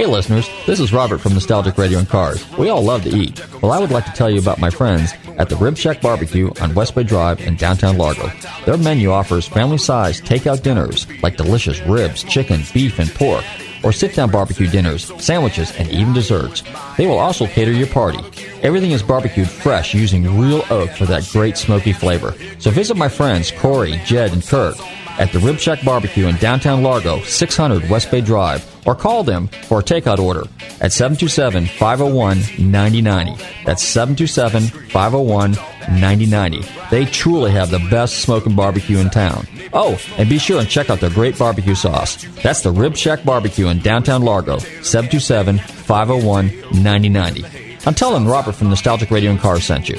Hey listeners, this is Robert from Nostalgic Radio and Cars. We all love to eat. Well, I would like to tell you about my friends at the Rib Shack Barbecue on West Bay Drive in downtown Largo. Their menu offers family-sized takeout dinners like delicious ribs, chicken, beef, and pork, or sit-down barbecue dinners, sandwiches, and even desserts. They will also cater your party. Everything is barbecued fresh using real oak for that great smoky flavor. So visit my friends Corey, Jed, and Kirk at the Rib Shack Barbecue in downtown Largo, 600 West Bay Drive, or call them for a takeout order at 727 501 9090. That's 727 501 9090. They truly have the best smoking barbecue in town. Oh, and be sure and check out their great barbecue sauce. That's the Rib Shack Barbecue in downtown Largo, 727 501 9090. I'm telling Robert from Nostalgic Radio and Cars sent you.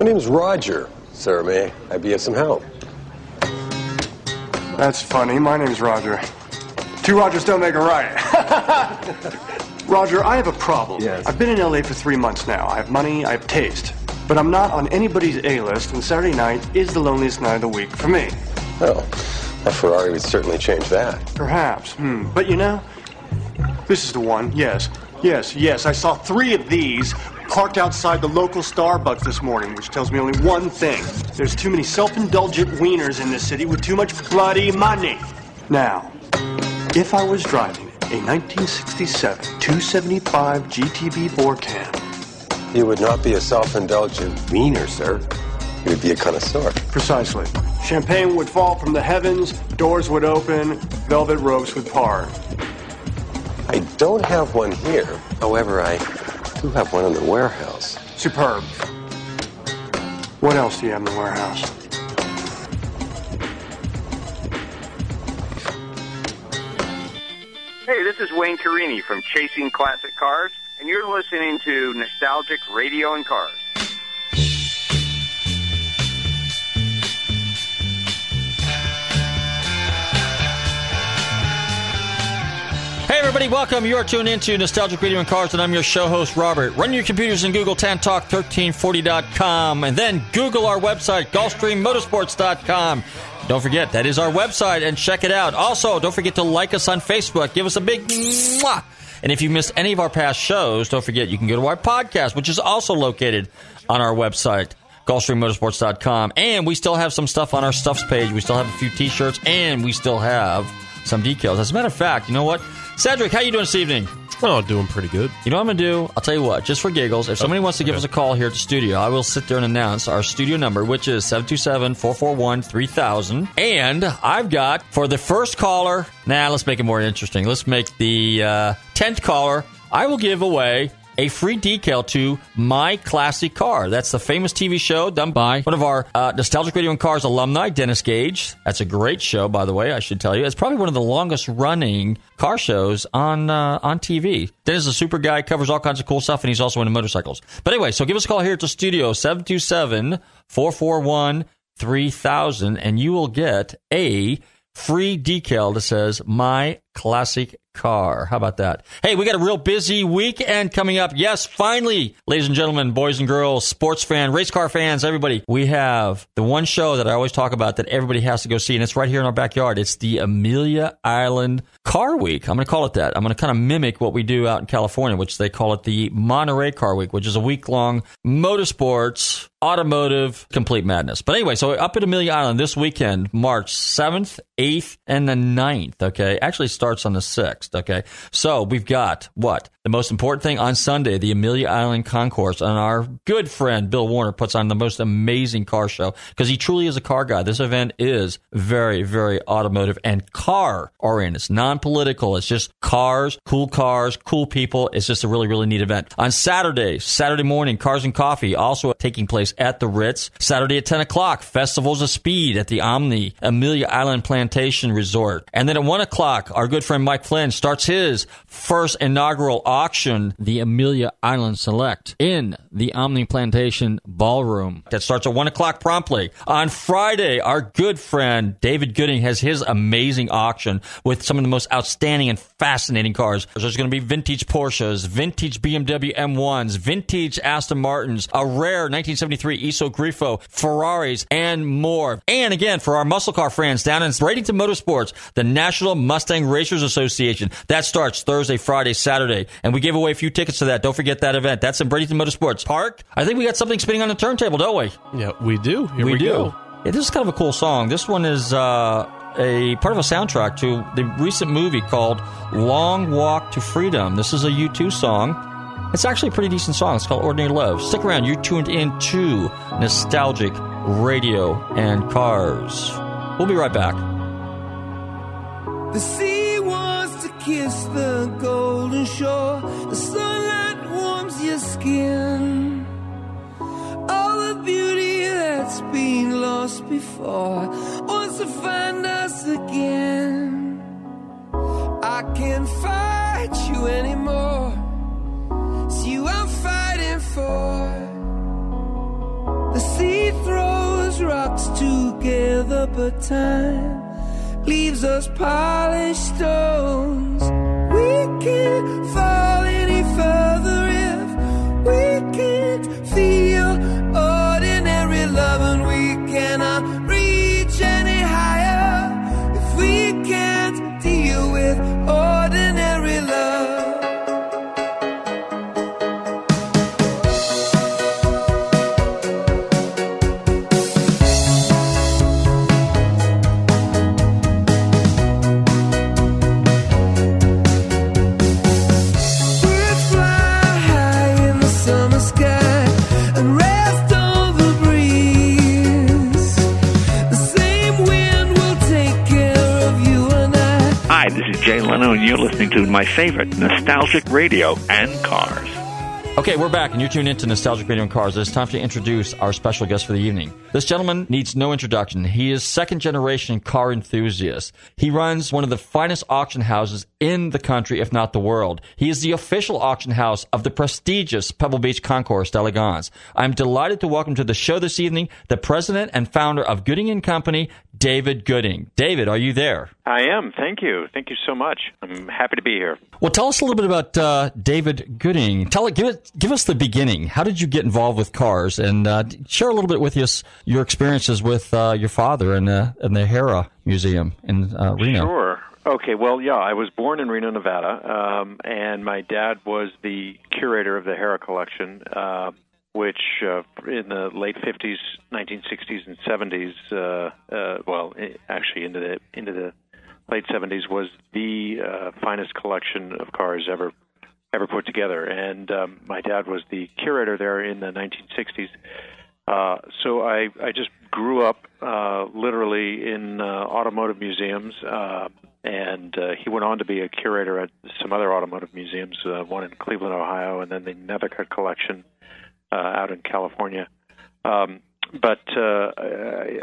My name's Roger. Sir, may I be of some help? That's funny. My name's Roger. Two Rogers don't make a right. Roger, I have a problem. Yes. I've been in LA for three months now. I have money, I have taste. But I'm not on anybody's A list, and Saturday night is the loneliest night of the week for me. Oh, a Ferrari would certainly change that. Perhaps. Hmm. But you know, this is the one. Yes. Yes, yes. I saw three of these parked outside the local Starbucks this morning, which tells me only one thing. There's too many self-indulgent wieners in this city with too much bloody money. Now, if I was driving a 1967 275 GTB Four Cam, You would not be a self-indulgent wiener, sir. You would be a connoisseur. precisely, champagne would fall from the heavens, doors would open, velvet ropes would part. I don't have one here. However, I do have one in the warehouse. Superb. What else do you have in the warehouse? Hey, this is Wayne Carini from Chasing Classic Cars, and you're listening to Nostalgic Radio and Cars. Hey everybody, welcome. You are tuned into Nostalgic Radio and Cars, and I'm your show host, Robert. Run your computers and Google TanTalk1340.com, and then Google our website, GulfstreamMotorsports.com. Don't forget, that is our website, and check it out. Also, don't forget to like us on Facebook. Give us a big mwah. And if you missed any of our past shows, don't forget you can go to our podcast, which is also located on our website. GulfstreamMotorsports.com. And we still have some stuff on our stuffs page. We still have a few t-shirts, and we still have some decals. As a matter of fact, you know what? Cedric, how you doing this evening? Oh, doing pretty good. You know what I'm going to do? I'll tell you what, just for giggles, if somebody wants to give us a call here at the studio, I will sit there and announce our studio number, which is 727 441 3000. And I've got, for the first caller, nah, let's make it more interesting. Let's make the uh, 10th caller, I will give away a free decal to My Classic Car. That's the famous TV show done by one of our uh, Nostalgic Radio and Cars alumni, Dennis Gage. That's a great show, by the way, I should tell you. It's probably one of the longest running car shows on uh, on TV. Dennis is a super guy, covers all kinds of cool stuff, and he's also into motorcycles. But anyway, so give us a call here at the studio, 727 441 3000, and you will get a free decal that says My Classic Car. How about that? Hey, we got a real busy weekend coming up. Yes, finally, ladies and gentlemen, boys and girls, sports fan, race car fans, everybody, we have the one show that I always talk about that everybody has to go see, and it's right here in our backyard. It's the Amelia Island Car Week. I'm going to call it that. I'm going to kind of mimic what we do out in California, which they call it the Monterey Car Week, which is a week long motorsports, automotive, complete madness. But anyway, so up at Amelia Island this weekend, March 7th, 8th, and the 9th, okay? Actually starts on the 6th, okay? So we've got what? The most important thing on Sunday, the Amelia Island Concourse, and our good friend Bill Warner puts on the most amazing car show because he truly is a car guy. This event is very, very automotive and car oriented. It's non political. It's just cars, cool cars, cool people. It's just a really, really neat event. On Saturday, Saturday morning, Cars and Coffee, also taking place at the Ritz. Saturday at 10 o'clock, Festivals of Speed at the Omni Amelia Island Plantation Resort. And then at 1 o'clock, our good friend Mike Flynn starts his first inaugural auction, the Amelia Island Select, in the Omni Plantation Ballroom. That starts at 1 o'clock promptly. On Friday, our good friend David Gooding has his amazing auction with some of the most outstanding and fascinating cars. There's going to be vintage Porsches, vintage BMW M1s, vintage Aston Martins, a rare 1973 Iso Grifo, Ferraris, and more. And again, for our muscle car friends down in Bradenton Motorsports, the National Mustang Racers Association. That starts Thursday, Friday, Saturday. And we gave away a few tickets to that. Don't forget that event. That's in Bradenton Motorsports Park. I think we got something spinning on the turntable, don't we? Yeah, we do. Here we, we do. Go. Yeah, this is kind of a cool song. This one is uh, a part of a soundtrack to the recent movie called Long Walk to Freedom. This is a U2 song. It's actually a pretty decent song. It's called Ordinary Love. Stick around. You're tuned into Nostalgic Radio and Cars. We'll be right back. The sea wants to kiss the golden shore. The sunlight warms your skin. That's been lost before wants to find us again. I can't fight you anymore. It's you I'm fighting for. The sea throws rocks together, but time leaves us polished stones. We can't fall we Jay Leno, and you're listening to my favorite, Nostalgic Radio and Cars. Okay, we're back, and you're tuned into Nostalgic Radio and Cars. It's time to introduce our special guest for the evening. This gentleman needs no introduction. He is second generation car enthusiast. He runs one of the finest auction houses in the country, if not the world. He is the official auction house of the prestigious Pebble Beach Concours d'Elegance. I'm delighted to welcome to the show this evening the president and founder of Gooding and Company, David Gooding. David, are you there? I am. Thank you. Thank you so much. I'm happy to be here. Well, tell us a little bit about uh, David Gooding. Tell it, give it, give us the beginning. How did you get involved with cars, and uh, share a little bit with us your experiences with uh, your father in, uh, in the Harrah Museum in uh, Reno. Sure. Okay. Well, yeah, I was born in Reno, Nevada, um, and my dad was the curator of the Harrah collection, uh, which uh, in the late 50s, 1960s, and 70s, uh, uh, well, actually into the into the late 70s, was the uh, finest collection of cars ever ever put together. And um, my dad was the curator there in the 1960s. Uh, so I, I just grew up uh, literally in automotive museums, and he went on to be a curator at some other automotive museums, one in Cleveland, Ohio, and then the Nethercutt Collection uh, out in California. Um, but uh,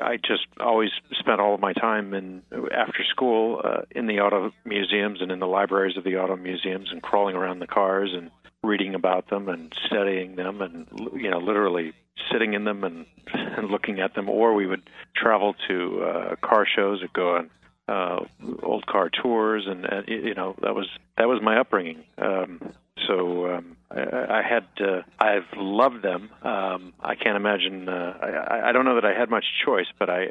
I, just always spent all of my time in after school uh, in the auto museums and in the libraries of the auto museums and crawling around the cars and reading about them and studying them and you know literally sitting in them and, and looking at them or we would travel to uh, car shows and go on uh, old car tours and uh, you know that was that was my upbringing um, so um, I, I had uh, I've loved them um, I can't imagine uh, I, I don't know that I had much choice but I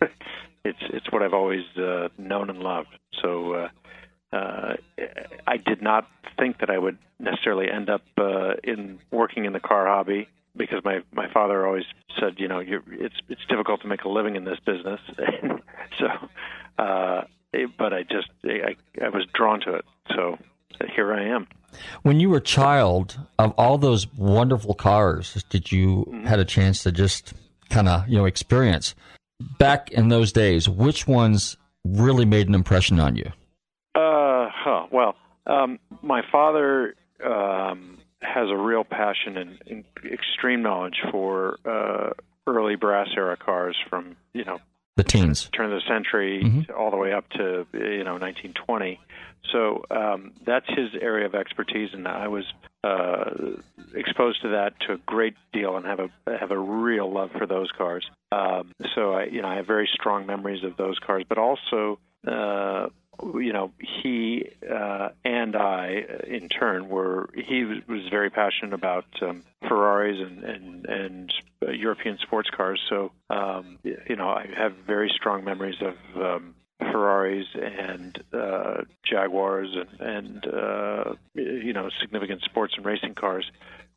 it's it's what I've always uh, known and loved so uh, uh, I did not think that I would necessarily end up uh, in working in the car hobby because my my father always said, you know, you're, it's it's difficult to make a living in this business. so, uh, it, but I just I, I was drawn to it. So here I am. When you were a child, of all those wonderful cars, did you Mm-hmm. had a chance to just kind of you know experience back in those days? Which ones really made an impression on you? Uh, huh, well, um, my father um, has a real passion and, and extreme knowledge for uh, early brass era cars from you know The teens. turn of the century Mhm. all the way up to you know 1920. So um, that's his area of expertise, and I was uh, exposed to that to a great deal, and have a have a real love for those cars. Um, so I you know I have very strong memories of those cars, but also. Uh, you know, he uh, and I, in turn, were he was, was very passionate about um, Ferraris and and, and uh, European sports cars. So, um, you know, I have very strong memories of um, Ferraris and uh, Jaguars and and uh, you know significant sports and racing cars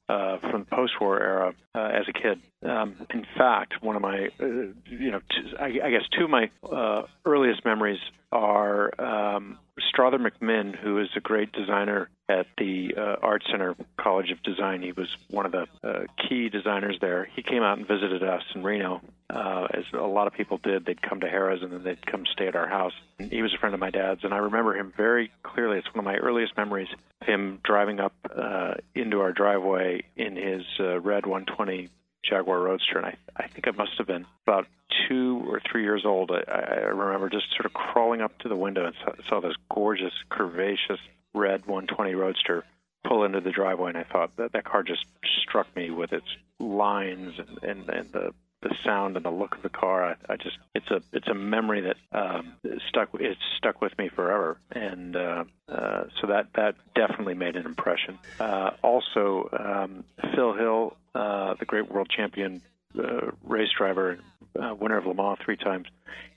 uh, from the post-war era uh, as a kid. Um, in fact, one of my, uh, you know, t- I, I guess two of my uh, earliest memories are um, Strother MacMinn, who is a great designer at the Art Center College of Design. He was one of the key designers there. He came out and visited us in Reno, uh, as a lot of people did. They'd come to Harrah's and then they'd come stay at our house. And he was a friend of my dad's, and I remember him very clearly. It's one of my earliest memories. Him driving up uh, into our driveway in his uh, red 120 Jaguar Roadster, and I, I think I must have been about two or three years old. I, I remember just sort of crawling up to the window and saw, saw this gorgeous, curvaceous red 120 Roadster pull into the driveway, and I thought that that car just struck me with its lines and and, and the the sound and the look of the car. I, I just it's a it's a memory that um, stuck it's stuck with me forever, and uh, uh, so that that definitely made an impression. Uh, also, um, Phil Hill, uh, the great world champion uh, race driver, uh, winner of Le Mans three times,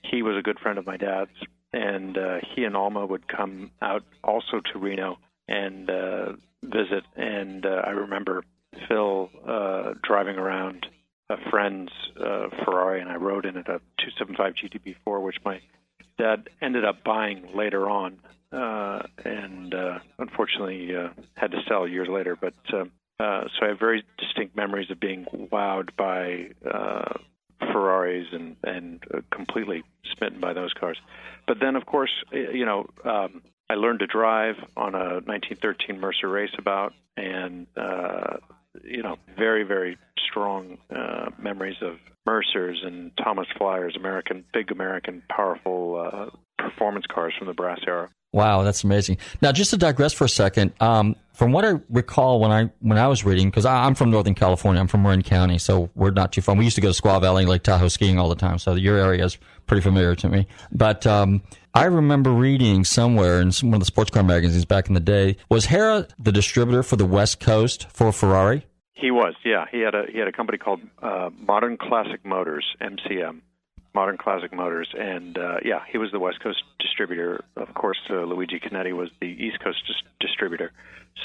he was a good friend of my dad's, and uh, he and Alma would come out also to Reno and uh, visit. And uh, I remember Phil uh, driving around a friend's uh, Ferrari, and I rode in it a 275 GTB4, which my dad ended up buying later on, uh, and uh, unfortunately uh, had to sell years later. But um, uh, so I have very distinct memories of being wowed by uh, Ferraris and and uh, completely smitten by those cars. But then, of course, you know, um, I learned to drive on a 1913 Mercer Raceabout, and uh, you know, very very strong uh, memories of Mercers and Thomas Flyers, American big American powerful uh, performance cars from the brass era. Wow, that's amazing. Now, just to digress for a second, um, from what I recall when I when I was reading, because I'm from Northern California, I'm from Marin County, so we're not too far. We used to go to Squaw Valley, Lake Tahoe skiing all the time, so your area is pretty familiar to me. But um, I remember reading somewhere in some, one of the sports car magazines back in the day, was Harrah the distributor for the West Coast for Ferrari? He was, yeah. He had a he had a company called uh, Modern Classic Motors, MCM, Modern Classic Motors, and uh, yeah, he was the West Coast distributor. Of course, uh, Luigi Chinetti was the East Coast dis- distributor.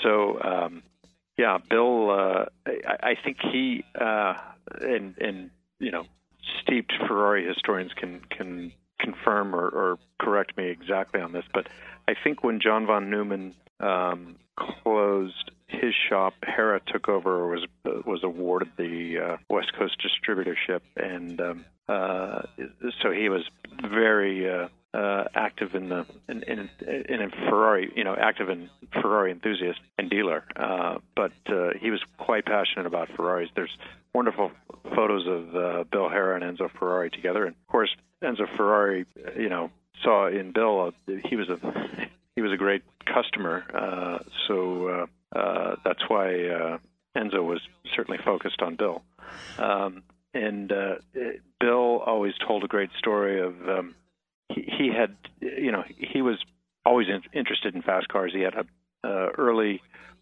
So, um, yeah, Bill, uh, I, I think he uh, and and you know, steeped Ferrari historians can can confirm or, or correct me exactly on this, but I think when John von Neumann um, closed his shop, Harrah took over or was was awarded the uh, West Coast distributorship, and um, uh, so he was very uh, uh, active in the in, in, in Ferrari, you know, active in Ferrari enthusiast and dealer. Uh, but uh, he was quite passionate about Ferraris. There's wonderful photos of uh, Bill Harrah and Enzo Ferrari together, and of course Enzo Ferrari, you know, saw in Bill uh, he was a he was a great customer. Uh, so uh, uh, that's why uh, Enzo was certainly focused on Bill. Um, and uh, Bill always told a great story of um, he, he had, you know, he was always in, interested in fast cars. He had a uh, early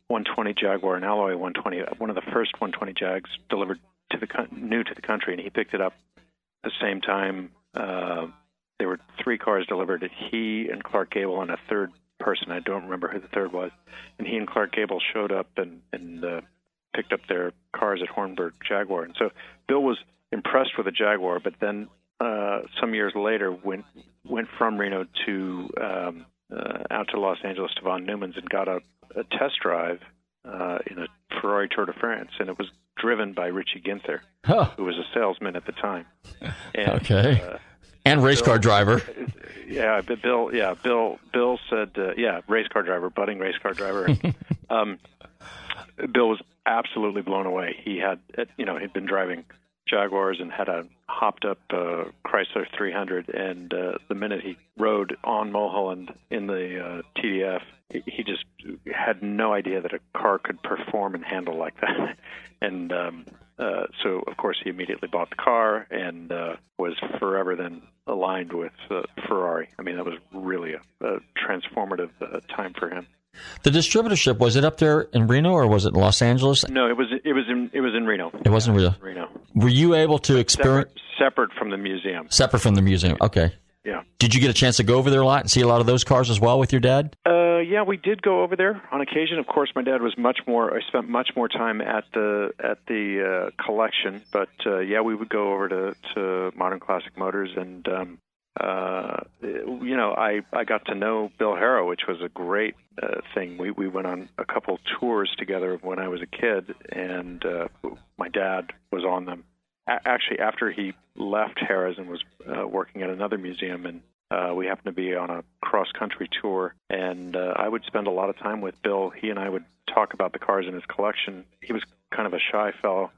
120 Jaguar, an alloy 120, one of the first 120 Jags delivered to the new to the country, and he picked it up the same time. Uh, there were three cars delivered. He and Clark Gable and a third person. I don't remember who the third was. And he and Clark Gable showed up and and uh, picked up their cars at Hornburg Jaguar. And so Bill was impressed with the Jaguar, but then uh, some years later went went from Reno to um, uh, out to Los Angeles to Von Neumann's and got a, a test drive uh, in a Ferrari Tour de France, and it was driven by Richie Ginther, Huh. who was a salesman at the time. And, Okay. Uh, And race car driver. yeah, Bill. Yeah, Bill. Bill said, uh, yeah, race car driver, budding race car driver. um, Bill was absolutely blown away. He had, you know, he'd been driving Jaguars and had a hopped up uh, Chrysler 300, and uh, the minute he rode on Mulholland in the uh, TDF, he, he just had no idea that a car could perform and handle like that. and um, uh, so, of course, he immediately bought the car and uh, was forever then aligned with uh, Ferrari. I mean, that was really a, a transformative uh, time for him. The distributorship was it up there in Reno or was it Los Angeles? No, it was it was in it was in Reno. It wasn't Reno. Reno. Were you able to experience Separate, separate from the museum. separate from the museum? Okay. Yeah. Did you get a chance to go over there a lot and see a lot of those cars as well with your dad? Uh, yeah, we did go over there on occasion. Of course, my dad was much more. I spent much more time at the at the uh, collection, but uh, yeah, we would go over to to Modern Classic Motors, and um, uh, you know, I I got to know Bill Harrah, which was a great uh, thing. We we went on a couple tours together when I was a kid, and uh, my dad was on them. A- actually, after he left Harrah's and was uh, working at another museum, and uh, we happened to be on a cross country tour, and uh, I would spend a lot of time with Bill. He and I would talk about the cars in his collection. He was kind of a shy fellow,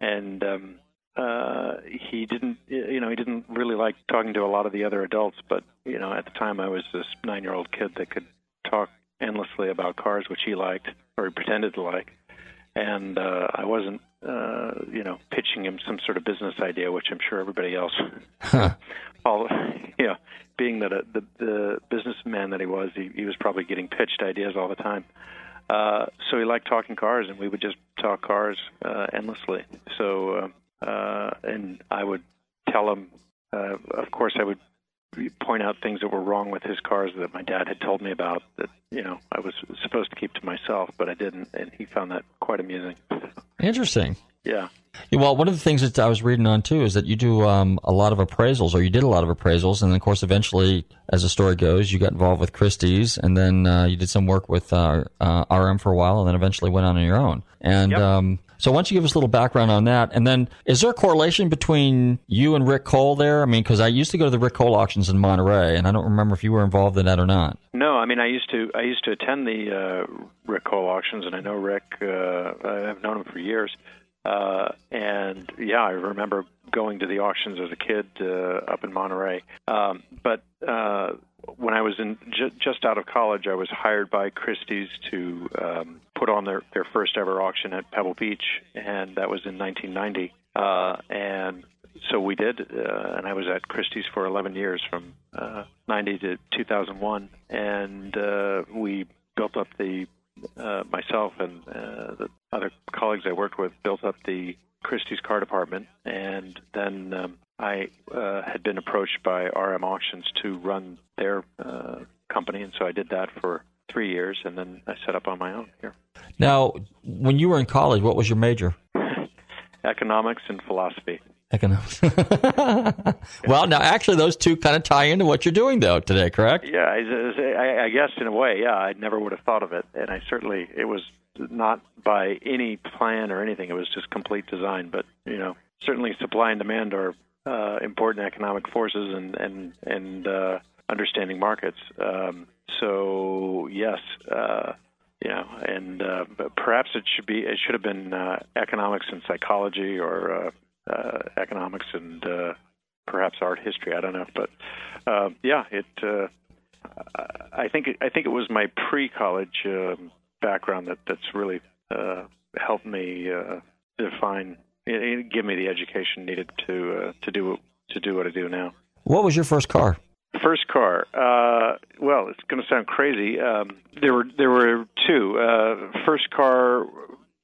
and um, uh, he didn't, you know, he didn't really like talking to a lot of the other adults. But you know, at the time, I was this nine-year-old kid that could talk endlessly about cars, which he liked or he pretended to like, and uh, I wasn't, uh, you know, pitching him some sort of business idea, which I'm sure everybody else, all, you know, being that a, the the businessman that he was, he, he was probably getting pitched ideas all the time. Uh, so he liked talking cars, and we would just talk cars uh, endlessly. So, uh, uh, and I would tell him, uh, of course, I would point out things that were wrong with his cars that my dad had told me about that you know I was supposed to keep to myself, but I didn't, and he found that quite amusing. Interesting. Yeah. Yeah, Well, one of the things that I was reading on too is that you do um, a lot of appraisals, or you did a lot of appraisals, and then of course, eventually, as the story goes, you got involved with Christie's, and then uh, you did some work with uh, uh, RM for a while, and then eventually went on on your own. And Yep. um, so, why don't you give us a little background on that? And then, is there a correlation between you and Rick Cole there? I mean, because I used to go to the Rick Cole auctions in Monterey, and I don't remember if you were involved in that or not. No, I mean I used to I used to attend the uh, Rick Cole auctions, and I know Rick. Uh, I've known him for years, uh, and yeah, I remember going to the auctions as a kid uh, up in Monterey. Um, but uh, when I was in ju- just out of college, I was hired by Christie's to um, put on their their first ever auction at Pebble Beach, and that was in 1990. Uh, and so we did, uh, and I was at Christie's for 11 years, from uh, 90 to 2001, and uh, we built up the uh, myself and uh, the other colleagues I worked with built up the Christie's car department, and then um, I uh, had been approached by RM Auctions to run their uh, company, and so I did that for three years, and then I set up on my own here. Now, when you were in college, what was your major? Economics and philosophy. Economics. well, now actually, those two kind of tie into what you're doing, though, today, correct? Yeah, I, I, I guess in a way, yeah, I never would have thought of it, and I certainly it was not by any plan or anything. It was just complete design. But you know, certainly supply and demand are uh, important economic forces, and and and uh, understanding markets. Um, so yes, uh, you know, and uh, perhaps it should be it should have been uh, economics and psychology or uh, uh, economics and uh, perhaps art history. I don't know, but uh, yeah, it. Uh, I think I think it was my pre-college um, background that that's really uh, helped me uh, define, eh, give me the education needed to uh, to do to do what I do now. What was your first car? First car. Uh, well, it's going to sound crazy. Um, there were there were two. Uh, first car,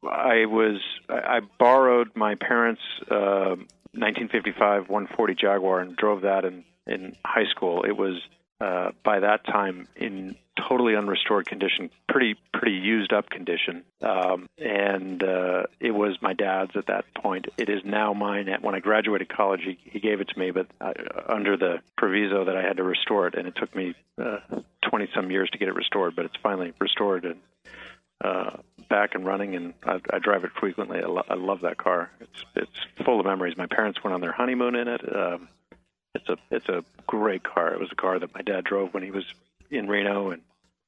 I was I, I borrowed my parents' uh, 1955 140 Jaguar and drove that in in high school. It was uh, by that time in totally unrestored condition, pretty pretty used up condition, um, and uh, it was my dad's at that point. It is now mine. When I graduated college, he, he gave it to me, but uh, under the proviso that I had to restore it, and it took me twenty some years to get it restored. But it's finally restored and uh, back and running, and I, I drive it frequently. I, lo- I love that car. It's it's full of memories. My parents went on their honeymoon in it. Um, it's a it's a great car. It was a car that my dad drove when he was in Reno, and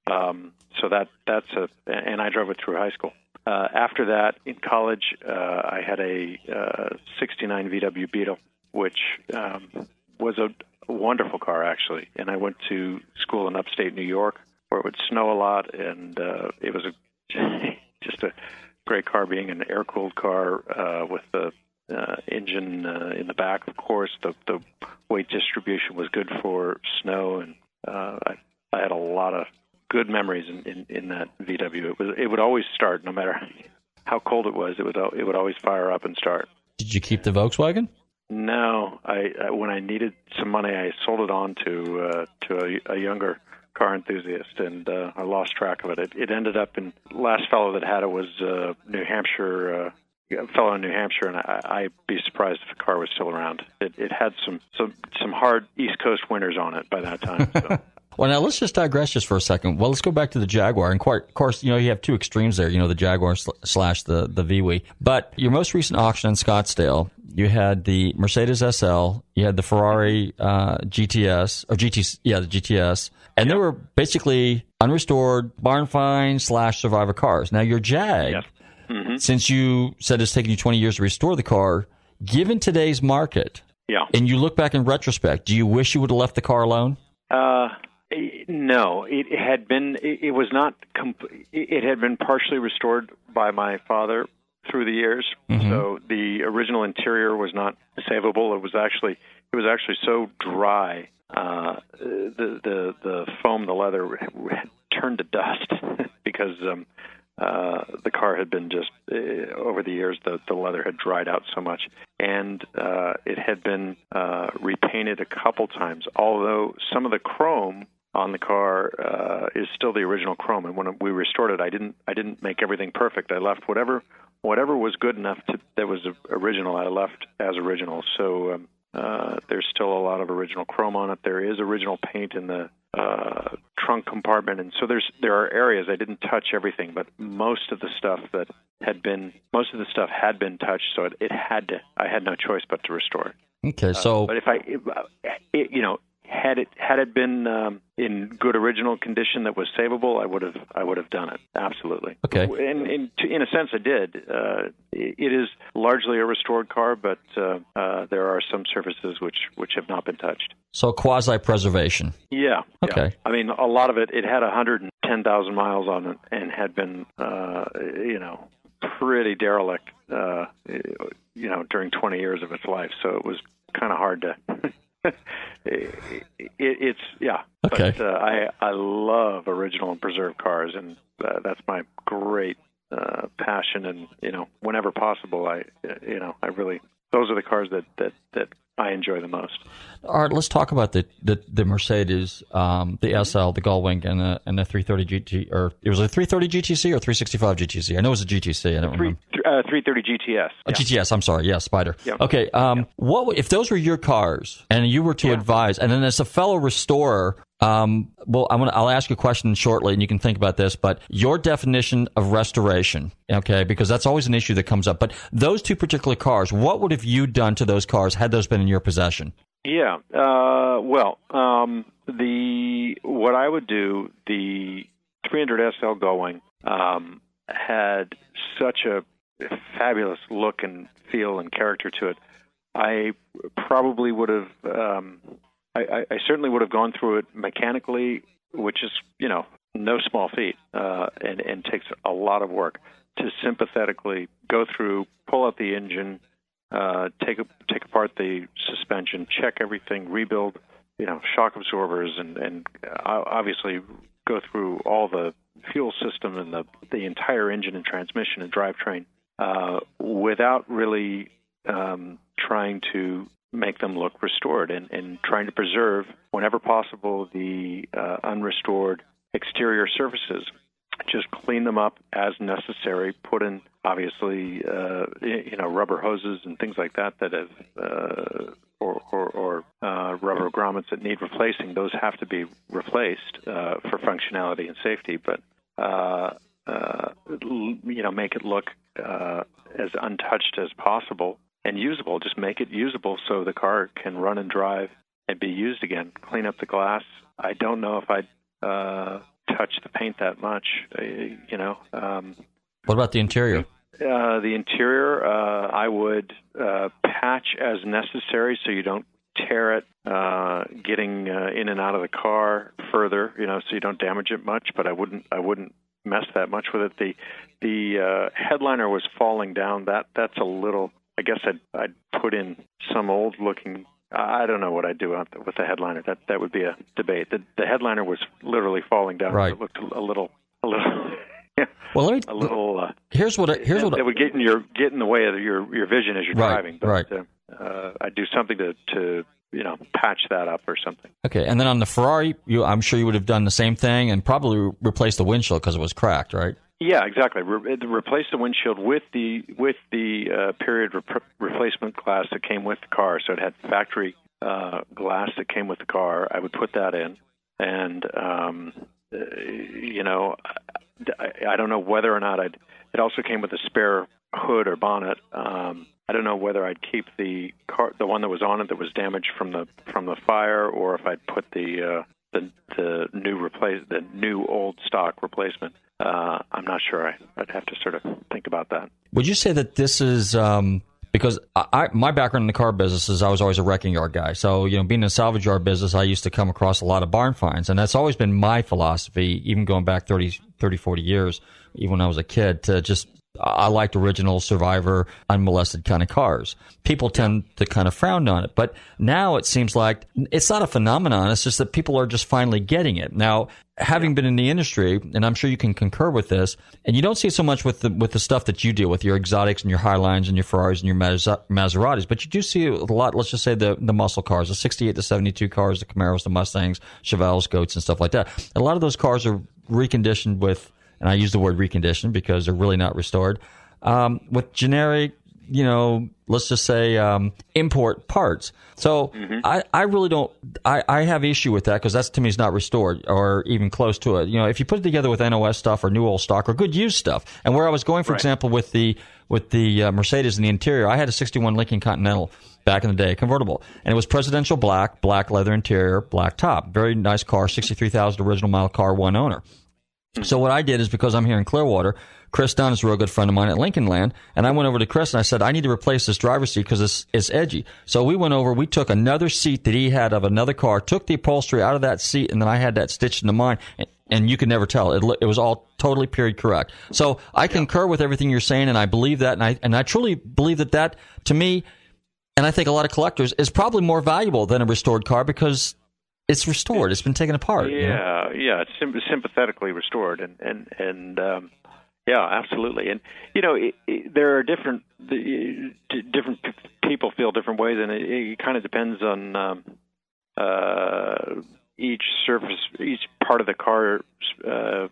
um, so that that's a and I drove it through high school. uh, after that, in college, uh, I had a uh, 69 VW Beetle, which um, was a wonderful car, actually. And I went to school in upstate New York where it would snow a lot, and uh, it was a, just a great car being an air cooled car uh, with the uh, engine uh, in the back, of course. The, the weight distribution was good for snow, and uh, I, I had a lot of good memories in, in, in that VW. It was it would always start, no matter how cold it was. It would al- it would always fire up and start. Did you keep the Volkswagen? No, I, I when I needed some money, I sold it on to uh, to a, a younger car enthusiast, and uh, I lost track of it. It, it ended up in last fellow that had it was uh, New Hampshire. Uh, a fellow in New Hampshire, and I, I'd be surprised if the car was still around. It, it had some, some some hard East Coast winters on it by that time. So. Well, now let's just digress just for a second. Well, let's go back to the Jaguar. And quite, of course, you know, you have two extremes there, you know, the Jaguar sl- slash the, the VW. But your most recent auction in Scottsdale, you had the Mercedes SL, you had the Ferrari uh, GTS, or GT, yeah, the GTS. And they were basically unrestored barn find slash survivor cars. Now, your Jag, Yes. Mm-hmm. since you said it's taken you 20 years to restore the car, given today's market, Yeah. and you look back in retrospect, do you wish you would have left the car alone? Uh, no, it had been. It, was not. Comp- it had been partially restored by my father through the years. So the original interior was not savable. It was actually. It was actually so dry. Uh, the the the foam, the leather, had turned to dust because um, uh, the car had been just uh, over the years the the leather had dried out so much, and uh, it had been uh, repainted a couple times. Although some of the chrome on the car uh, is still the original chrome, and when we restored it, I didn't I didn't make everything perfect. I left whatever whatever was good enough to that was original. I left as original. So. Um, uh, there's still a lot of original chrome on it. There is original paint in the uh, trunk compartment, and so there's there are areas I didn't touch everything, but most of the stuff that had been most of the stuff had been touched, so it, it had to. I had no choice but to restore it. Okay, so But if I, if, uh, you know, had it had it been um, in good original condition that was savable, I would have I would have done it absolutely. Okay. And in in a sense, I did. Uh, it is largely a restored car, but uh, uh, there are some surfaces which which have not been touched. so quasi preservation. Yeah. yeah. Okay. I mean, a lot of it. It had 110,000 miles on it, and had been, uh, you know, pretty derelict, uh, you know, during 20 years of its life. So it was kind of hard to. it, it, it's yeah. Okay. But uh, I I love original and preserved cars, and uh, that's my great uh, passion. And you know, whenever possible, I you know I really those are the cars that that that I enjoy the most. All right, let's talk about the the, the Mercedes, um, the SL, the Gullwing, and the and the 330 GT, or it was a 330 GTC or 365 GTC. I know it was a GTC. I don't Three, remember. th- uh, 330 GTS. A GTS. I'm sorry. Yeah, Spider. Yeah. Okay. Um, what if those were your cars and you were to advise, and then as a fellow restorer, um, well, I'm gonna, I'll ask you a question shortly, and you can think about this. But your definition of restoration, okay, because that's always an issue that comes up. But those two particular cars, what would have you done to those cars had those been in your possession? Yeah. Uh, well, um, the what I would do, the 300 SL Gullwing um, had such a fabulous look and feel and character to it. I probably would have. Um, I, I, certainly would have gone through it mechanically, which is you know no small feat, uh, and and takes a lot of work to sympathetically go through, pull out the engine, uh, take take apart the suspension, check everything, rebuild, you know, shock absorbers, and and uh, obviously go through all the fuel system and the the entire engine and transmission and drivetrain uh, without really um, trying to make them look restored and, and trying to preserve, whenever possible, the uh, unrestored exterior surfaces just clean them up as necessary. Put in obviously uh, you know rubber hoses and things like that that have uh, or, or, or uh, rubber grommets that need replacing. Those have to be replaced uh, for functionality and safety. But uh, uh, you know make it look uh, as untouched as possible and usable. Just make it usable so the car can run and drive and be used again. Clean up the glass. I don't know if I'd uh, touch the paint that much. Uh, you know, um, What about the interior? Uh, the interior, uh, I would uh, patch as necessary so you don't tear it uh, getting uh, in and out of the car further, you know, so you don't damage it much. But I wouldn't, I wouldn't mess that much with it. The the uh, headliner was falling down. That that's a little. I guess I'd I'd put in some old looking. I don't know what I'd do with the headliner. That that would be a debate. The the headliner was literally falling down. Right. It looked a little a little. Well, let me. a little. Uh, Here's what. I, here's what. I- that would get in your get in the way of your your vision as you're Right, driving. But, right. Uh, uh, I'd do something to to you know patch that up or something. Okay, and then on the Ferrari, you, I'm sure you would have done the same thing and probably replaced the windshield because it was cracked, right? Yeah, exactly. Re- replace the windshield with the with the uh, period rep- replacement glass that came with the car. So it had factory uh, glass that came with the car. I would put that in, and um, uh, you know, I, I don't know whether or not I'd. It also came with a spare hood or bonnet. Um, I don't know whether I'd keep the car, the one that was on it that was damaged from the from the fire, or if I'd put the uh, the the new replace the new old stock replacement. Uh, I'm not sure. I, I'd have to sort of think about that. Would you say that this is um, because I, my background in the car business is I was always a wrecking yard guy. So you know, being in the salvage yard business, I used to come across a lot of barn finds, and that's always been my philosophy, even going back 30, 30 40 years, even when I was a kid, to just I liked original survivor, unmolested kind of cars. People tend to kind of frown on it, but now it seems like it's not a phenomenon. It's just that people are just finally getting it. Now, having been in the industry, and I'm sure you can concur with this, and you don't see so much with the with the stuff that you deal with, your exotics and your Highlines and your Ferraris and your Maser- Maseratis, but you do see a lot. Let's just say the the muscle cars, the 68 to 72 cars, the Camaros, the Mustangs, Chevelles, Goats, and stuff like that. A lot of those cars are reconditioned with and I use the word reconditioned because they're really not restored, um, with generic, you know, let's just say um, import parts. So I, I really don't, I, I have issue with that because that's to me is not restored or even close to it. You know, if you put it together with NOS stuff or new old stock or good used stuff, and where I was going, for example, with the with the uh, Mercedes in the interior, I had a '61 Lincoln Continental back in the day, convertible, and it was presidential black, black leather interior, black top, very nice car, sixty-three thousand original mile car, one owner. So mm-hmm. what I did is because I'm here in Clearwater, Chris Dunn is a real good friend of mine at Lincoln Land, and I went over to Chris and I said, I need to replace this driver's seat because it's, it's edgy. So we went over, we took another seat that he had of another car, took the upholstery out of that seat, and then I had that stitched into mine, and, and you could never tell. It, it was all totally period correct. So I concur with everything you're saying, and I believe that, and I, and I truly believe that that, to me, and I think a lot of collectors, is probably more valuable than a restored car because it's restored. It's been taken apart. you know? Yeah, yeah, it's sym- sympathetically restored, and and and um, yeah, absolutely. And you know, it, it, there are different the, different people feel different ways, and it, it kind of depends on um, uh, each surface, each part of the car, uh,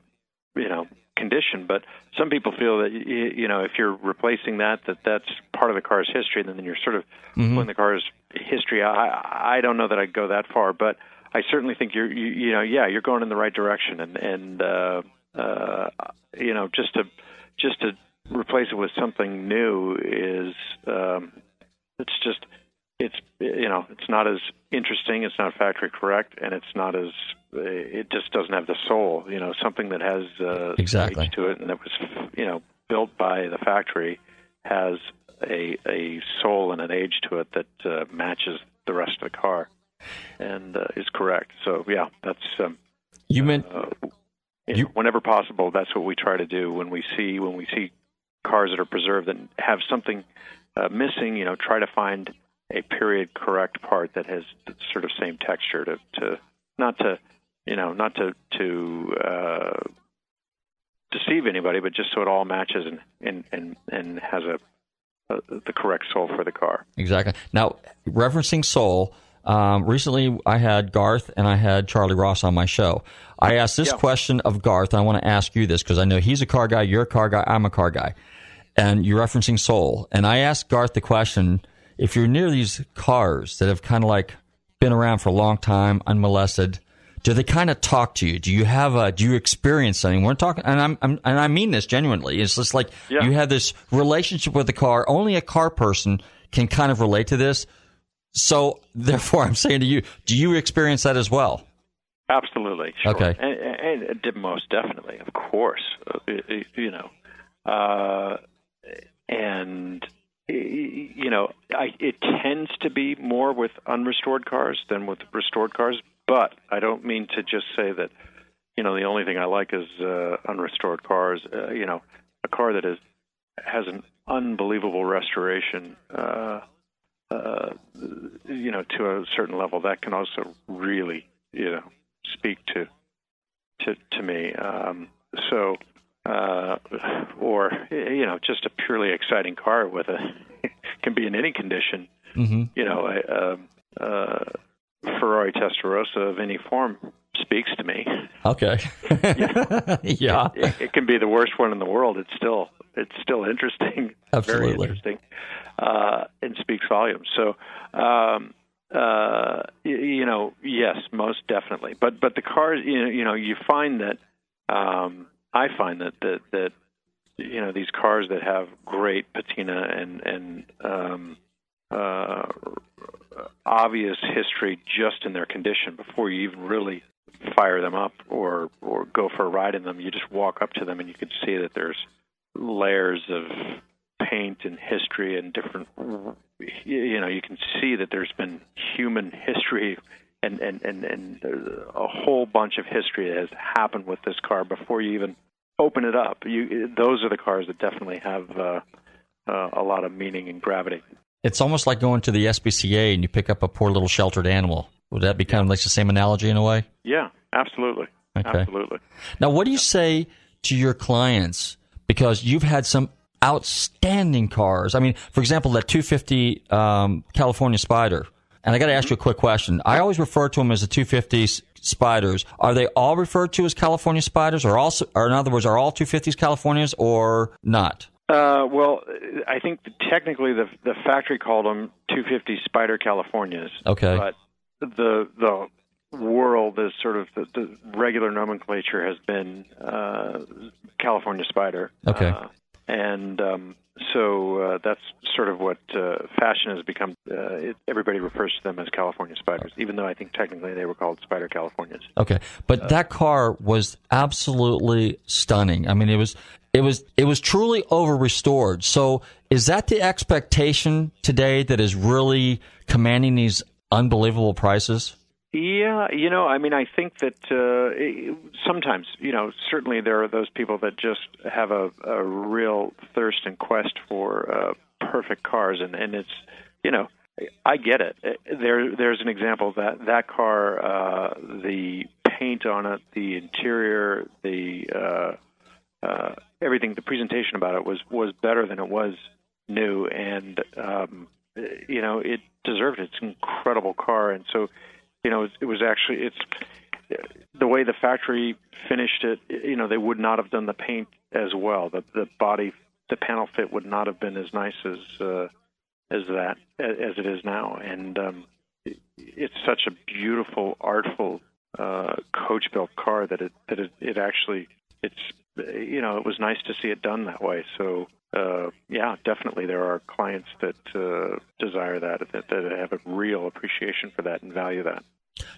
you know, condition. But some people feel that you know, if you're replacing that, that that's part of the car's history, and then you're sort of pulling the car's history. I I don't know that I'd go that far, but I certainly think you're you, you know yeah you're going in the right direction and and uh, uh, you know just to just to replace it with something new is um, it's just it's you know it's not as interesting it's not factory correct and it's not as it just doesn't have the soul you know something that has uh, Exactly. age to it and that was you know built by the factory has a a soul and an age to it that uh, matches the rest of the car and uh, is correct. So yeah, that's um, You meant uh, you You- know, whenever possible. That's what we try to do when we see when we see cars that are preserved and have something uh, missing. You know, try to find a period correct part that has sort of same texture to, to not to you know not to to uh, deceive anybody, but just so it all matches and and and, and has a, a the correct soul for the car. Exactly. Now, referencing soul, um, recently I had Garth and I had Charlie Ross on my show. I asked this Yeah. question of Garth. And I want to ask you this because I know he's a car guy, you're a car guy, I'm a car guy, and you're referencing soul. And I asked Garth the question: If you're near these cars that have kind of like been around for a long time, unmolested. Do they kind of talk to you? Do you have a? Do you experience something? We're talking, and I'm, I'm and I mean this genuinely. It's just like Yeah. you have this relationship with the car. Only a car person can kind of relate to this. So, therefore, I'm saying to you, do you experience that as well? Absolutely. Sure. Okay. And, and, and most definitely, of course. Uh, you know, uh, and you know, I, it tends to be more with unrestored cars than with restored cars. But I don't mean to just say that. You know, the only thing I like is uh, unrestored cars. Uh, you know, a car that is has an unbelievable restoration. Uh, uh, you know, to a certain level, that can also really, you know, speak to to to me. Um, so, uh, or you know, just a purely exciting car with a can be in any condition. hmm You know, a, um uh, Ferrari Testarossa of any form speaks to me. Okay. yeah. It, it can be the worst one in the world. It's still it's still interesting. Absolutely. Very interesting. Uh, and speaks volumes. So, um, uh, you know, yes, most definitely. But but the cars, you know, you know, you find that um, I find that that that you know these cars that have great patina and and um, uh, obvious history just in their condition before you even really fire them up or or go for a ride in them. You just walk up to them and you can see that there's layers of paint and history and different. You know, you can see that there's been human history and and and and a whole bunch of history that has happened with this car before you even open it up. You those are the cars that definitely have uh, uh, a lot of meaning and gravity. It's almost like going to the SPCA and you pick up a poor little sheltered animal. Would that be kind of like the same analogy in a way? Yeah, absolutely, Okay. absolutely. Now, what do you say to your clients? Because you've had some outstanding cars. I mean, for example, that 250 um, California Spider. And I got to ask you a quick question. I always refer to them as the 250 s- Spiders. Are they all referred to as California Spiders, or also, or in other words, are all 250s Californias or not? Uh, well, I think technically the the factory called them 250 Spider Californias. Okay. But the the world is sort of the, the regular nomenclature has been uh, California Spider. Okay. Uh, and um, so uh, that's sort of what uh, fashion has become. Uh, it, everybody refers to them as California Spiders, even though I think technically they were called Spider Californias. Okay, but that car was absolutely stunning. I mean, it was it was it was truly over restored. So, is that the expectation today that is really commanding these unbelievable prices? Yeah, you know, I mean, I think that uh, sometimes, you know, certainly there are those people that just have a, a real thirst and quest for uh, perfect cars, and and it's, you know, I get it. There, there's an example that that car, uh, the paint on it, the interior, the uh, uh, everything, the presentation about it was was better than it was new, and um, you know, it deserved it. It's an incredible car, and so you know, it, was actually it's the way the factory finished it. You know, they would not have done the paint as well. The the body, the panel fit would not have been as nice as uh, as that as it is now. And um, it, it's such a beautiful, artful uh, coach built car that it that it, it actually it's you know it was nice to see it done that way. So uh, yeah, definitely there are clients that uh, desire that, that that have a real appreciation for that and value that.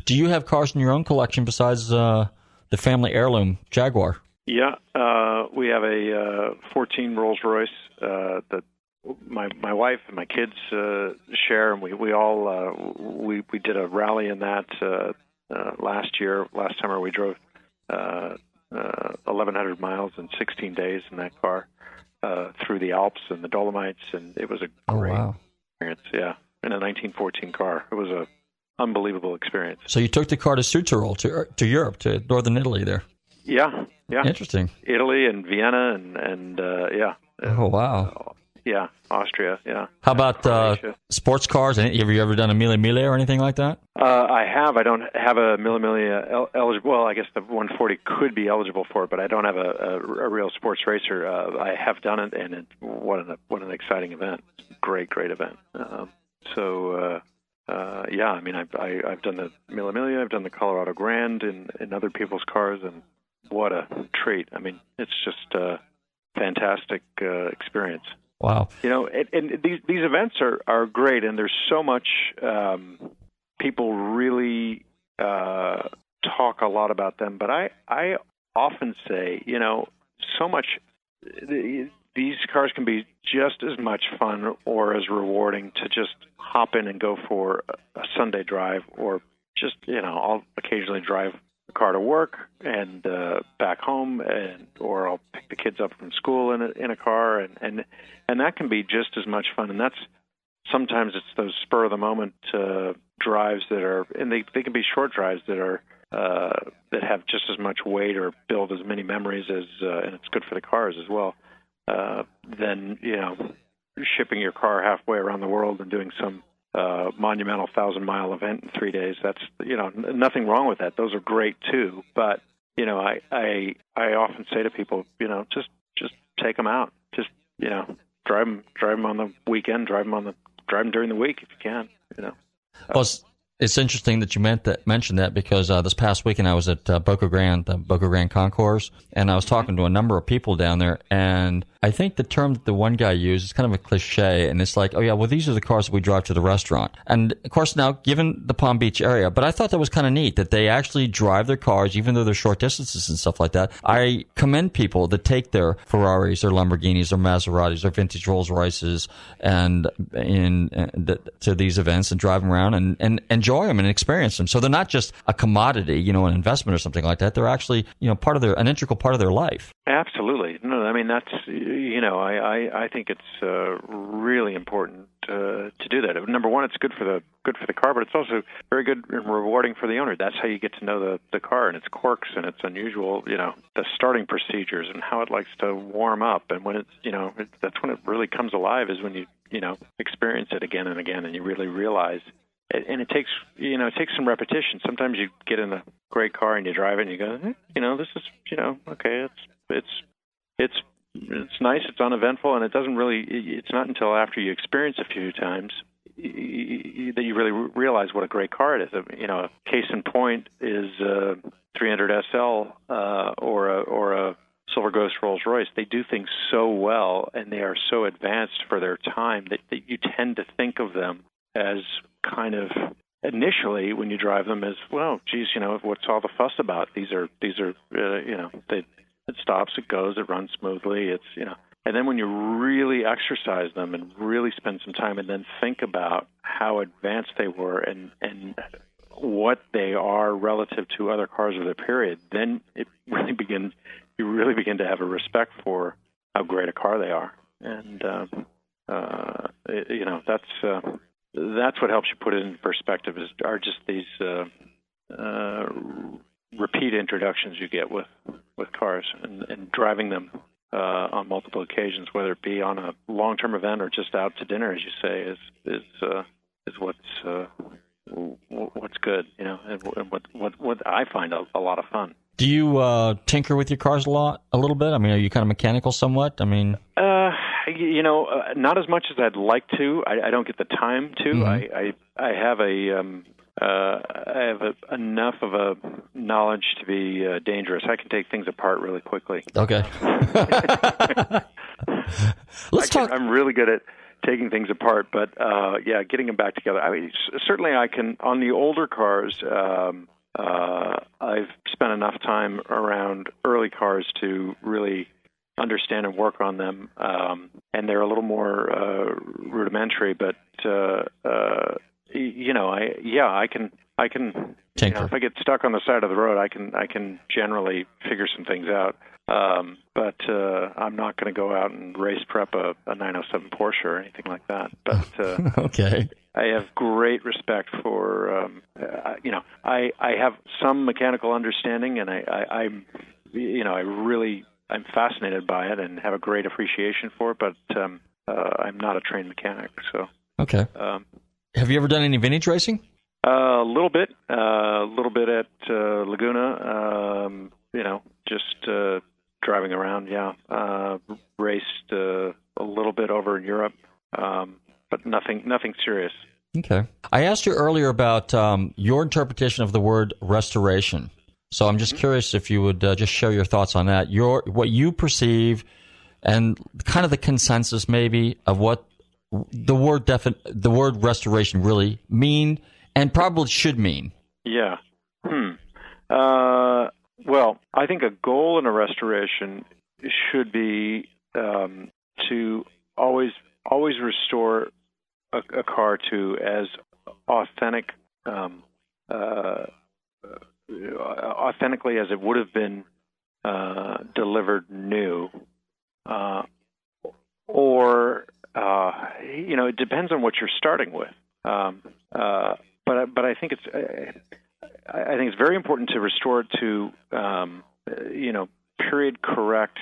Do you have cars in your own collection besides uh, the family heirloom Jaguar? Yeah, uh, we have a uh, 14 Rolls Royce uh, that my my wife and my kids uh, share, and we we all uh, we we did a rally in that uh, uh, last year. Last summer, we drove uh, uh, 1,100 miles in 16 days in that car uh, through the Alps and the Dolomites, and it was a Oh great wow! experience. Yeah, in a 1914 car, it was a unbelievable experience. So you took the car to Südtirol, to to Europe, to northern Italy. There, Yeah, yeah, interesting. Italy and Vienna and and uh, yeah. Oh wow! Yeah, Austria. Yeah. How about uh, sports cars? Have you ever done a Mille Miglia or anything like that? Uh, I have. I don't have a Mille Miglia el- eligible. Well, I guess the 140 could be eligible for it, but I don't have a, a, a real sports racer. Uh, I have done it, and it, what an what an exciting event! Great, great event. Um, so. Uh, uh, yeah, I mean, I've I, I've done the Mille Miglia, I've done the Colorado Grand in, in other people's cars, and what a treat! I mean, it's just a fantastic uh, experience. Wow. You know, and, and these these events are are great, and there's so much um, people really uh, talk a lot about them. But I I often say, you know, so much. these cars can be just as much fun or as rewarding to just hop in and go for a Sunday drive, or just you know, I'll occasionally drive the car to work and uh, back home, and or I'll pick the kids up from school in a, in a car, and and and that can be just as much fun. And that's sometimes it's those spur of the moment uh, drives that are, and they they can be short drives that are uh, that have just as much weight or build as many memories as, uh, and it's good for the cars as well. Uh, than you know, shipping your car halfway around the world and doing some uh, monumental thousand mile event in three days. That's you know n- nothing wrong with that. Those are great too. But you know, I I I often say to people, you know, just just take them out. Just you know, drive them drive them on the weekend. Drive them on the drive them during the week if you can. You know. Well, it's, interesting that you meant that mentioned that because uh, this past weekend I was at uh, Boca Grande, the Boca Grande Concours, and I was talking to a number of people down there, and I think the term that the one guy used is kind of a cliche, and it's like, oh yeah, well these are the cars that we drive to the restaurant, and of course now given the Palm Beach area, but I thought that was kind of neat that they actually drive their cars even though they're short distances and stuff like that. I commend people that take their Ferraris, their Lamborghinis, their Maseratis, their vintage Rolls Royces, and in uh, to these events and drive them around and, and enjoy them and experience them. So they're not just a commodity, you know, an investment or something like that. They're actually, you know, part of their an integral part of their life. Absolutely. No, I mean that's you know I I, I think it's uh, really important uh, to do that. Number one, it's good for the good for the car, but it's also very good and rewarding for the owner. That's how you get to know the the car and its quirks and its unusual, you know, the starting procedures and how it likes to warm up. And when it's you know it, that's when it really comes alive is when you you know experience it again and again and you really realize and it takes you know it takes some repetition. Sometimes you get in a great car and you drive it and you go, eh, you know, this is you know okay, it's it's it's it's nice, it's uneventful, and it doesn't really. It's not until after you experience a few times that you really realize what a great car it is. You know, a case in point is uh, 300 SL uh, or a or a Silver Ghost Rolls Royce. They do things so well, and they are so advanced for their time that, that you tend to think of them as kind of initially when you drive them as well. Geez, you know what's all the fuss about? These are these are uh, you know they it stops, it goes, it runs smoothly. It's you know, and then when you really exercise them and really spend some time and then think about how advanced they were and and what they are relative to other cars of their period, then it really begins. You really begin to have a respect for how great a car they are, and um, uh, it, you know that's uh, that's what helps you put it in perspective. Is are just these uh, uh, repeat introductions you get with with cars and, and driving them uh, on multiple occasions, whether it be on a long term event or just out to dinner, as you say, is is uh, is what's uh, what's good, you know, and what what what I find a, a lot of fun. Do you uh, tinker with your cars a lot, a little bit? I mean, are you kind of mechanical somewhat? I mean, uh, you know, uh, not as much as I'd like to. I, I don't get the time to. Mhm. I, I I have a um, uh, I have a, enough of a knowledge to be uh, dangerous. I can take things apart really quickly. okay. Let's can, talk. I'm really good at taking things apart, but uh, yeah, getting them back together. I mean, certainly I can on the older cars. Um, uh, I've spent enough time around early cars to really understand and work on them, um, and they're a little more uh, rudimentary. But uh, uh, you know, I yeah, I can I can. You know, if I get stuck on the side of the road, I can I can generally figure some things out. Um, but uh, I'm not going to go out and race prep a, a 907 Porsche or anything like that. But uh, okay. I have great respect for, um, uh, you know, I, I have some mechanical understanding, and I, I, I'm, you know, I really I'm fascinated by it and have a great appreciation for it. But um, uh, I'm not a trained mechanic, so Okay. um, Have you ever done any vintage racing? a little bit, uh, a little bit at uh, Laguna. Um, you know, just uh, driving around. Yeah, uh, raced uh, a little bit over in Europe, um, but nothing, nothing serious. Okay. I asked you earlier about um, your interpretation of the word restoration. So I'm just curious if you would uh, just share your thoughts on that. Your what you perceive, and kind of the consensus maybe of what the word defi- the word restoration really mean and probably should mean. Yeah. Hmm. Uh, well, I think a goal in a restoration should be um, to always always restore a, a car to as authentic um, uh, authentically as it would have been uh, delivered new, uh, or uh, you know, it depends on what you're starting with. Um, uh, but but I think it's I, think it's very important to restore it to um, uh, you know period correct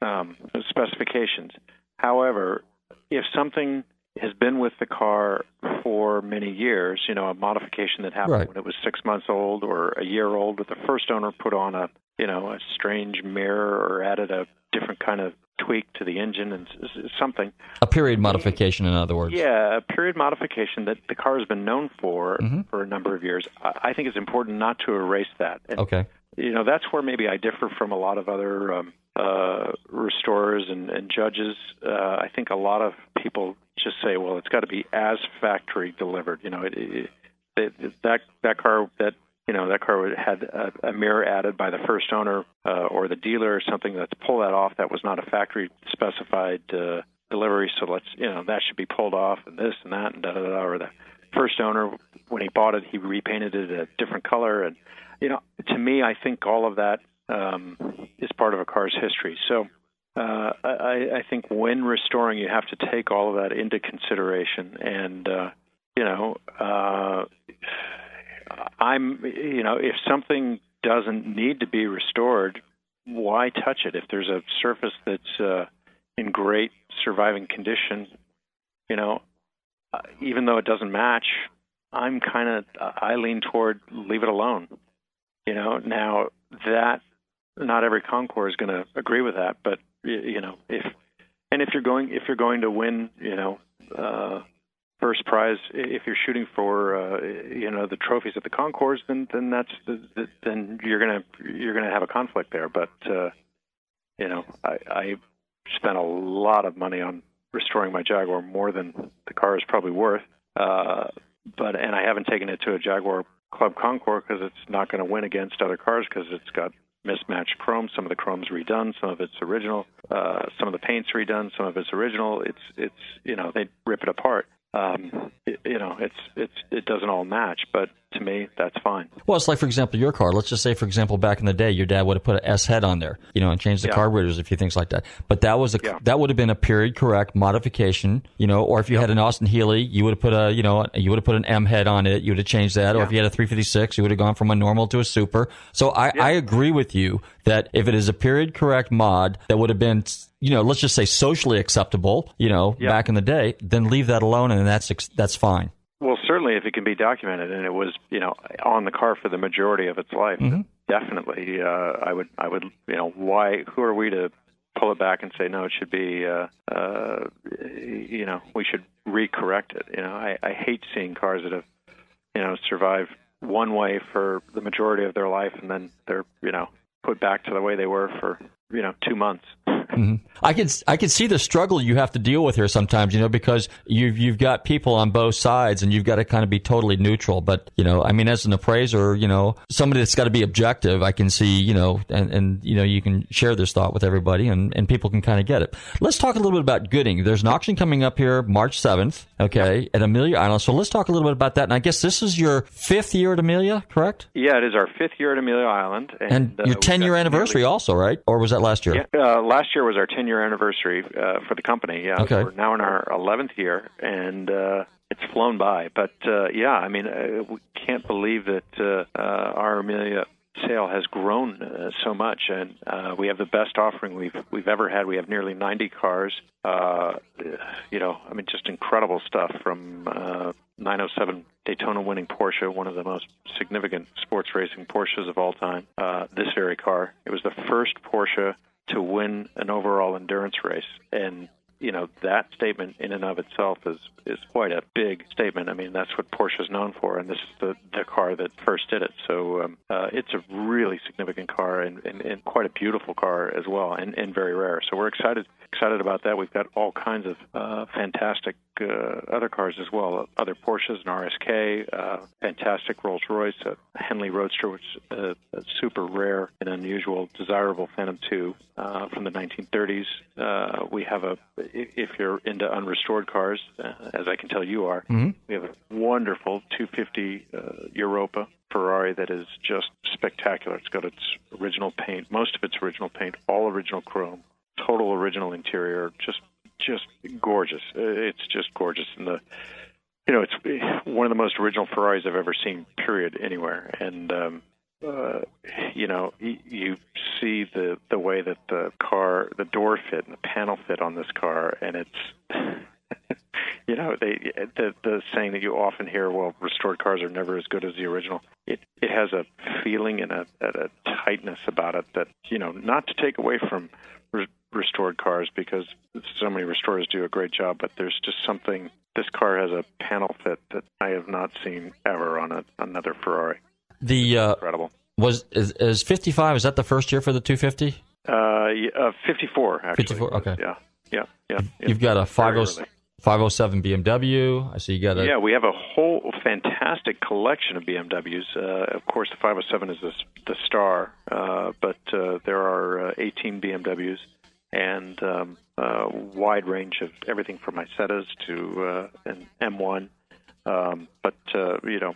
um, specifications. However, if something has been with the car for many years, you know, a modification that happened Right. when it was six months old or a year old, but the first owner put on a, you know, a strange mirror or added a different kind of tweak to the engine and something. A period modification, in other words. Yeah, a period modification that the car has been known for Mhm. for a number of years. I, I think it's important not to erase that. And, Okay. you know that's where maybe I differ from a lot of other um, uh, restorers and, and judges. Uh, I think a lot of people just say, "Well, it's got to be as factory delivered." You know, it, it, it, that that car that you know that car had a, a mirror added by the first owner uh, or the dealer or something. Let's pull that off. That was not a factory specified uh, delivery, so let's you know that should be pulled off and this and that and da da da. Or the first owner when he bought it, he repainted it a different color and you know, to me, I think all of that um, is part of a car's history. So uh, I, I think when restoring, you have to take all of that into consideration. And uh, you know, uh, I'm, you know, if something doesn't need to be restored, why touch it? If there's a surface that's uh, in great surviving condition, you know, uh, even though it doesn't match, I'm kind of I lean toward leave it alone. You know, now that not every Concours is going to agree with that, but you know, if and if you're going if you're going to win, you know, uh, first prize, if you're shooting for uh, you know the trophies at the Concours, then then that's the, the, then you're gonna you're gonna have a conflict there. But uh, you know, I, I spent a lot of money on restoring my Jaguar, more than the car is probably worth. Uh, but and I haven't taken it to a Jaguar Club Concours because it's not going to win against other cars because it's got mismatched chrome. Some of the chrome's redone, some of it's original. Uh, some of the paint's redone, some of it's original. It's it's you know they rip it apart. Um, it, you know it's it's it doesn't all match, but to me that's fine. Well, it's like, for example, your car. Let's just say, for example, back in the day, your dad would have put an S head on there, you know, and changed the Yeah. carburetors, a few things like that. But that was a Yeah. that would have been a period correct modification, you know. Or if you had an Austin Healey, you would have put a, you know, you would have put an M head on it. You would have changed that. Or Yeah. if you had a 356, you would have gone from a normal to a super. So I, I agree with you that if it is a period correct mod that would have been, you know, let's just say socially acceptable, you know, back in the day, then leave that alone, and that's that's fine. Certainly if it can be documented, and it was, you know, on the car for the majority of its life, definitely, uh, I would, I would, you know, why? Who are we to pull it back and say no? It should be, uh, uh, you know, we should recorrect it. You know, I, I hate seeing cars that have, you know, survived one way for the majority of their life, and then they're, you know, put back to the way they were for, you know, two months. Mm-hmm. I can I can see the struggle you have to deal with here sometimes, you know, because you've you've got people on both sides, and you've got to kind of be totally neutral. But you know, I mean, as an appraiser, you know, somebody that's got to be objective, I can see, you know, and and you know, you can share this thought with everybody, and and people can kind of get it. Let's talk a little bit about Gooding. There's an auction coming up here March seventh, okay, at Amelia Island. So let's talk a little bit about that. And I guess this is your fifth year at Amelia, correct? Yeah, it is our fifth year at Amelia Island, and, And uh, your we've 10 year anniversary also, right? Or was that last year? Yeah, uh, last year was our 10 year anniversary uh, for the company. Yeah, Okay. we're now in our 11th year, and uh, it's flown by. But uh, yeah, I mean, uh, we can't believe that uh, uh, our Amelia sale has grown uh, so much, and uh, we have the best offering we've we've ever had. We have nearly 90 cars. Uh, you know, I mean, just incredible stuff from. Uh, 907 Daytona winning Porsche, one of the most significant sports racing Porsches of all time. Uh, this very car. It was the first Porsche to win an overall endurance race. And you know that statement in and of itself is is quite a big statement. I mean that's what Porsche is known for, and this is the the car that first did it. So um, uh, it's a really significant car and, and, and quite a beautiful car as well, and, and very rare. So we're excited excited about that. We've got all kinds of uh, fantastic uh, other cars as well, other Porsches, an RSK, uh, fantastic Rolls Royce, a Henley Roadster, which is a, a super rare and unusual, desirable Phantom II uh, from the 1930s. Uh, we have a if you're into unrestored cars, uh, as I can tell you are, Mhm. we have a wonderful 250 uh, Europa Ferrari that is just spectacular. It's got its original paint, most of its original paint, all original chrome, total original interior, just just gorgeous. Uh, It's just gorgeous, and the you know it's one of the most original Ferraris I've ever seen. Period, anywhere, and um, you know, you see the the way that the car, the door fit and the panel fit on this car, and it's, you know, they the the saying that you often hear, well, restored cars are never as good as the original. It it has a feeling and a, a tightness about it that you know, not to take away from re- restored cars because so many restorers do a great job, but there's just something. This car has a panel fit that I have not seen ever on a, another Ferrari. The uh, Incredible. was is, is 55 is that the first year for the 250? Uh, uh 54 actually. 54, okay. Yeah, yeah, yeah. You've got a Very 50, 507 BMW. I see you got a Yeah, we have a whole fantastic collection of BMWs. Uh, of course, the 507 is the, the star, uh, but uh, there are uh, 18 BMWs and um, a wide range of everything from Isettas to uh, an M1. Um, but uh, you know,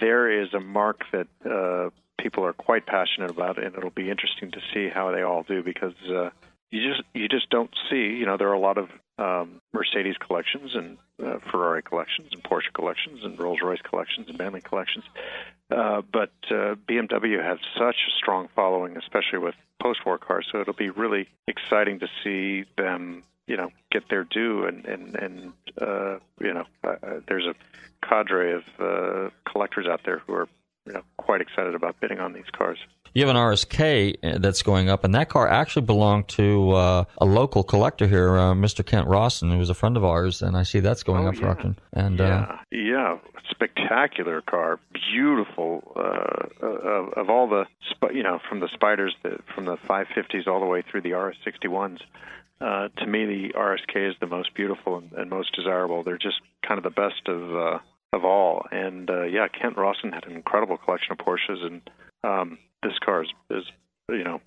there is a marque that uh, people are quite passionate about, and it'll be interesting to see how they all do because uh, you just you just don't see. You know, there are a lot of um, Mercedes collections and uh, Ferrari collections and Porsche collections and Rolls Royce collections and Bentley collections, uh, but uh, BMW has such a strong following, especially with post-war cars. So it'll be really exciting to see them, you know, get their due. And and and uh, you know, uh, uh, there's a cadre of uh, collectors out there who are, you know, quite excited about bidding on these cars. You have an RSK uh, that's going up, and that car actually belonged to uh, a local collector here, uh, Mr. Kent Rawson, who was a friend of ours, and I see that's going Oh, up for auction. And uh, yeah, yeah, spectacular car, beautiful. Uh, of, of all the, you know, from the spiders, the, from the 550s all the way through the RS61s. Uh, to me, the RSK is the most beautiful and, and most desirable. They're just kind of the best of uh, of all. And uh, yeah, Kent Rawson had an incredible collection of Porsches, and um, this car is, is, you know,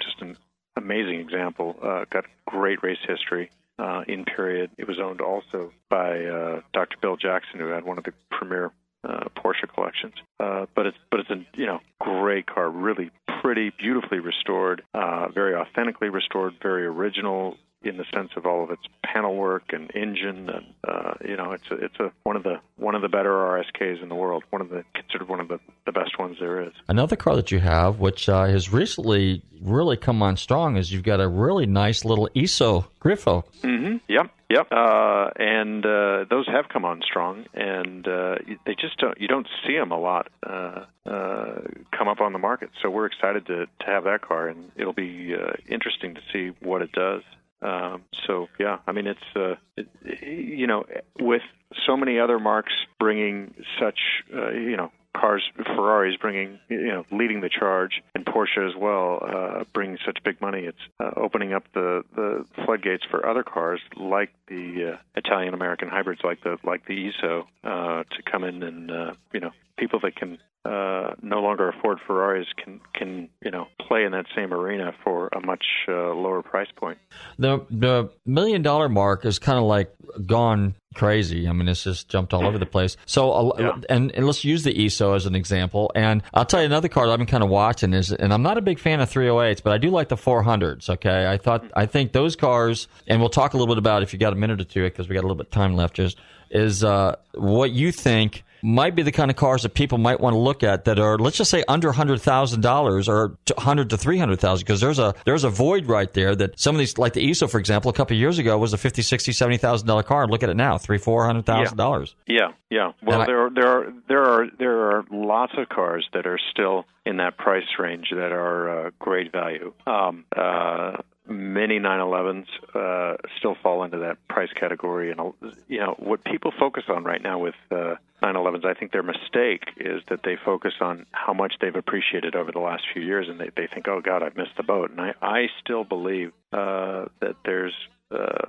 just an amazing example. Uh, got great race history uh, in period. It was owned also by uh, Dr. Bill Jackson, who had one of the premier uh, Porsche collections. Uh, but it's but it's a you know great car, really pretty, beautifully restored, uh, very authentically restored, very original in the sense of all of its panel work and engine, and uh, you know it's a, it's a one of the one of the better RSKs in the world, one of the considered one of the, the best ones there is. another car that you have, which uh, has recently really come on strong, is you've got a really nice little Iso Grifo. Mm-hmm. Yep. Yep. Uh, and uh, those have come on strong, and uh, they just don't. You don't see them a lot uh, uh, come up on the market. So we're excited to to have that car, and it'll be uh, interesting to see what it does. Um, so yeah, I mean it's uh, it, you know with so many other marques bringing such uh, you know cars, Ferraris bringing, you know, leading the charge, and Porsche as well, uh, bringing such big money. It's uh, opening up the, the floodgates for other cars like the uh, Italian American hybrids, like the like the Iso, uh, to come in and uh, you know people that can uh, no longer afford Ferraris can can you know play in that same arena for a much uh, lower price point. The the million dollar mark is kind of like gone crazy. I mean, it's just jumped all over the place. So, uh, Yeah. and, and let's use the Iso as an example. And I'll tell you another car that I've been kind of watching is, and I'm not a big fan of 308s, but I do like the 400s. Okay, I thought I think those cars, and we'll talk a little bit about if you got a minute or two because we got a little bit of time left. Just is uh, what you think might be the kind of cars that people might want to look at that are let's just say under hundred thousand dollars or hundred to three hundred thousand because there's a there's a void right there that some of these like the Iso for example a couple of years ago was a fifty sixty seventy thousand dollar car and look at it now three four hundred thousand dollars Yeah, yeah. Well, I- there are there are there are there are lots of cars that are still in that price range that are uh, great value. Um, uh, many 911s uh, still fall into that price category, and you know what people focus on right now with uh, 911s. I think their mistake is that they focus on how much they've appreciated over the last few years, and they they think, oh God, I've missed the boat. And I I still believe uh, that there's uh,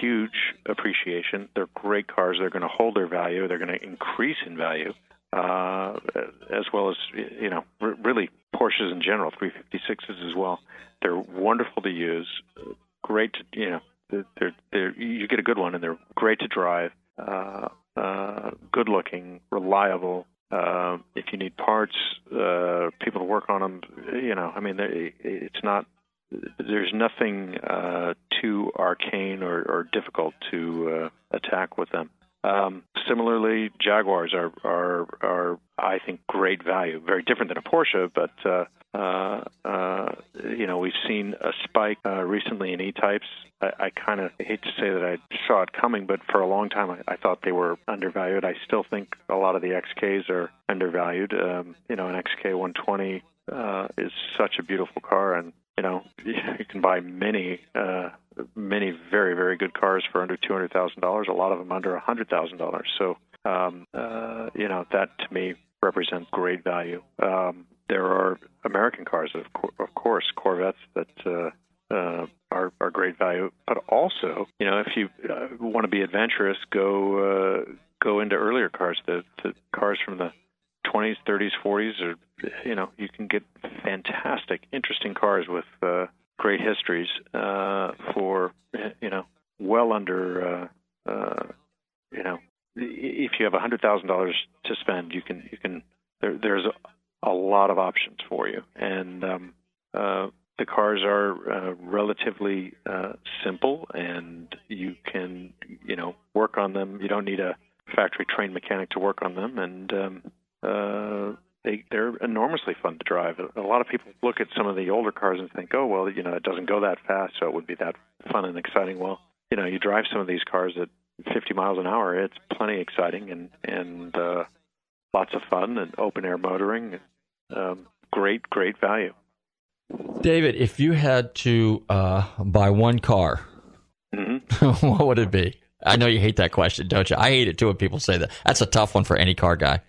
huge appreciation. They're great cars. They're going to hold their value. They're going to increase in value, uh, as well as you know, r- really Porsches in general, 356s as well. They're wonderful to use. Great, to, you know, they're, they're, you get a good one, and they're great to drive, uh, uh, good looking, reliable. Uh, if you need parts, uh, people to work on them, you know, I mean, it's not. There's nothing uh, too arcane or, or difficult to uh, attack with them. Um, similarly, Jaguars are, are are I think great value. Very different than a Porsche, but uh, uh, uh, you know we've seen a spike uh, recently in E-types. I, I kind of hate to say that I saw it coming, but for a long time I, I thought they were undervalued. I still think a lot of the XKs are undervalued. Um, you know, an XK 120 uh, is such a beautiful car, and you know you can buy many uh, many very very good cars for under two hundred thousand dollars. A lot of them under a hundred thousand dollars. So um, uh, you know that to me represents great value. Um, there are American cars, of, co- of course, Corvettes that uh, uh, are are great value. But also, you know, if you uh, want to be adventurous, go uh, go into earlier cars. The the cars from the 20s, 30s, 40s, or you know, you can get fantastic, interesting cars with uh, great histories uh, for you know well under uh, uh, you know if you have a hundred thousand dollars to spend, you can you can there, there's a, a lot of options for you, and um, uh, the cars are uh, relatively uh, simple, and you can you know work on them. You don't need a factory trained mechanic to work on them, and um, uh, they they're enormously fun to drive. A lot of people look at some of the older cars and think, oh well, you know, it doesn't go that fast, so it would be that fun and exciting. Well, you know, you drive some of these cars at 50 miles an hour, it's plenty exciting and and uh, lots of fun and open air motoring. Um, great, great value. David, if you had to uh, buy one car, hmm what would it be? I know you hate that question, don't you? I hate it too when people say that. That's a tough one for any car guy.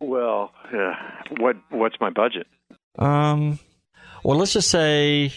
Well, uh, what what's my budget? Um, well, let's just say,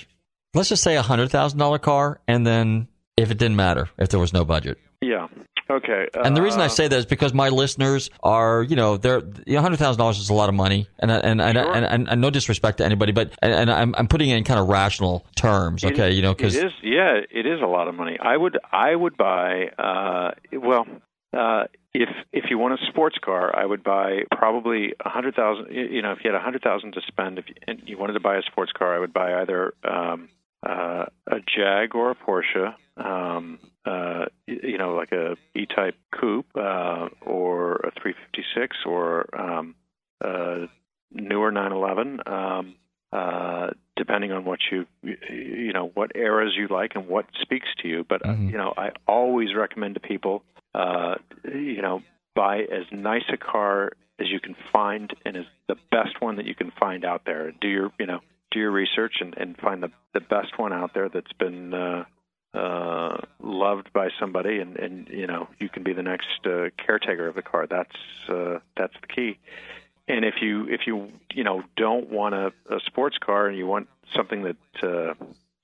let's just say a hundred thousand dollar car, and then if it didn't matter, if there was no budget. Yeah. Okay. And the reason I uh, say that is because my listeners are, you know, they're hundred thousand dollars is a lot of money, and and and, Sure. and, and, and no disrespect to anybody, but and, and I'm I'm putting it in kind of rational terms, It- okay? You know, because yeah, it is a lot of money. I would I would buy uh well uh if if you want a sports car, I would buy probably a hundred thousand. You know, if you had a hundred thousand to spend, if you, and you wanted to buy a sports car, I would buy either um, uh, a Jag or a Porsche. Um, uh, you know, like a E-Type coupe uh, or a 356 or um, a newer 911. Um, uh, depending on what you you know what eras you like and what speaks to you. But uh, Mhm. you know, I always recommend to people, uh, you know, buy as nice a car as you can find and as the best one that you can find out there. Do your you know do your research and, and find the the best one out there that's been uh, uh, loved by somebody, and and you know you can be the next uh, caretaker of the car. That's uh, that's the key. And if you if you you know don't want a, a sports car and you want something that uh,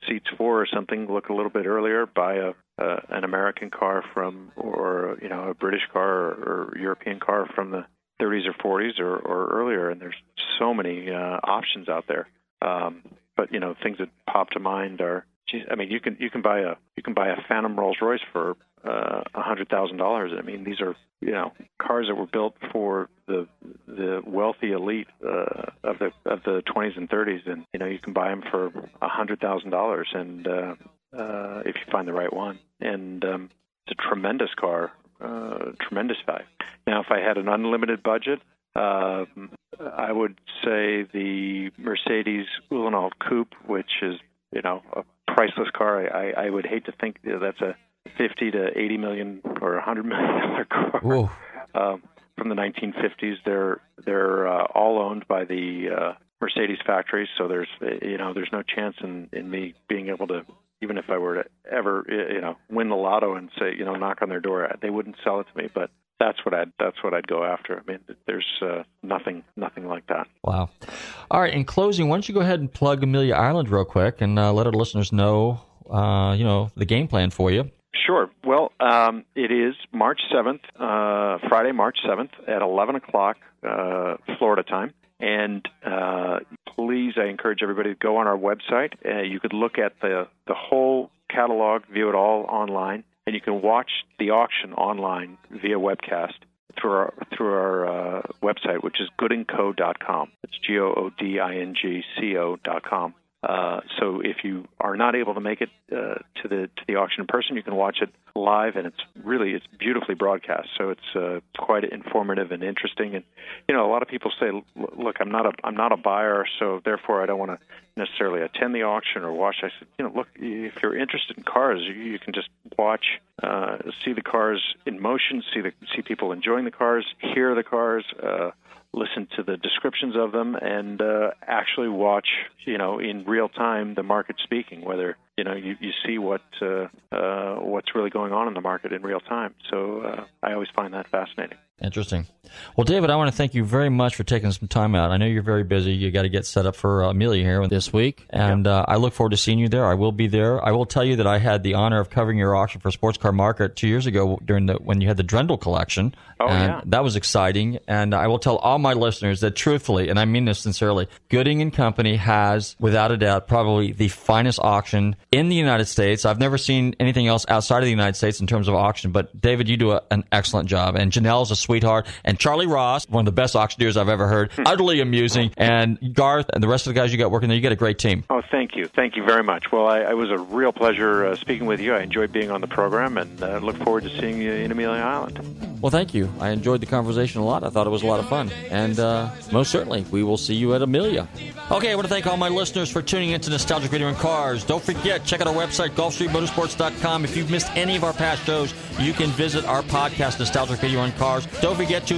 seats four or something, look a little bit earlier. Buy a uh, an American car from or you know a British car or, or European car from the 30s or 40s or, or earlier. And there's so many uh, options out there. Um, but you know things that pop to mind are. Geez, I mean, you can you can buy a you can buy a Phantom Rolls Royce for uh, a hundred thousand dollars. I mean, these are you know cars that were built for the the wealthy elite uh, of the of the 20s and 30s, and you know you can buy them for a hundred thousand dollars, and uh, uh, if you find the right one, and um, it's a tremendous car, uh, tremendous value. Now, if I had an unlimited budget, uh, I would say the Mercedes Uhlenhaut Coupe, which is you know a priceless car. I, I, I would hate to think that that's a 50 to 80 million or a 100 million dollar car um, from the 1950s. They're they're uh, all owned by the uh, Mercedes factories, so there's uh, you know there's no chance in in me being able to even if I were to ever uh, you know win the lotto and say you know knock on their door, they wouldn't sell it to me. But that's what I'd that's what I'd go after. I mean, there's uh, nothing nothing like that. Wow. All right. In closing, why don't you go ahead and plug Amelia Island real quick and uh, let our listeners know, uh, you know, the game plan for you. Sure. Well, um, it is March 7th, uh, Friday, March 7th at 11 o'clock uh, Florida time. And uh, please, I encourage everybody to go on our website. Uh, you could look at the, the whole catalog, view it all online, and you can watch the auction online via webcast through our through our uh, website, which is goodingco.com. It's G O O D I N G C O dot com. Uh, so if you are not able to make it uh, to the to the auction in person, you can watch it live, and it's really it's beautifully broadcast. So it's uh, quite informative and interesting. And you know, a lot of people say, "Look, I'm not a I'm not a buyer, so therefore I don't want to necessarily attend the auction or watch." I said, "You know, look, if you're interested in cars, you, you can just watch, uh, see the cars in motion, see the see people enjoying the cars, hear the cars." Uh, listen to the descriptions of them and uh, actually watch, you know, in real time the market speaking. Whether you know you, you see what uh, uh, what's really going on in the market in real time. So uh, I always find that fascinating. Interesting. Well, David, I want to thank you very much for taking some time out. I know you're very busy. You got to get set up for uh, Amelia here this week, and uh, I look forward to seeing you there. I will be there. I will tell you that I had the honor of covering your auction for Sports Car Market two years ago during the when you had the Drendel collection. Oh yeah, that was exciting. And I will tell all my listeners that truthfully, and I mean this sincerely, Gooding and Company has, without a doubt, probably the finest auction in the United States. I've never seen anything else outside of the United States in terms of auction. But David, you do a, an excellent job, and Janelle's a sweetheart, and Charlie Ross, one of the best auctioneers I've ever heard, utterly amusing, and Garth and the rest of the guys you got working there. You got a great team. Oh, thank you, thank you very much. Well, I, it was a real pleasure uh, speaking with you. I enjoyed being on the program, and uh, look forward to seeing you in Amelia Island. Well, thank you. I enjoyed the conversation a lot. I thought it was a lot of fun. And uh, most certainly, we will see you at Amelia. Okay, I want to thank all my listeners for tuning in to Nostalgic Radio and Cars. Don't forget, check out our website, GulfstreetMotorsports.com. If you've missed any of our past shows, you can visit our podcast, Nostalgic Radio and Cars. Don't forget to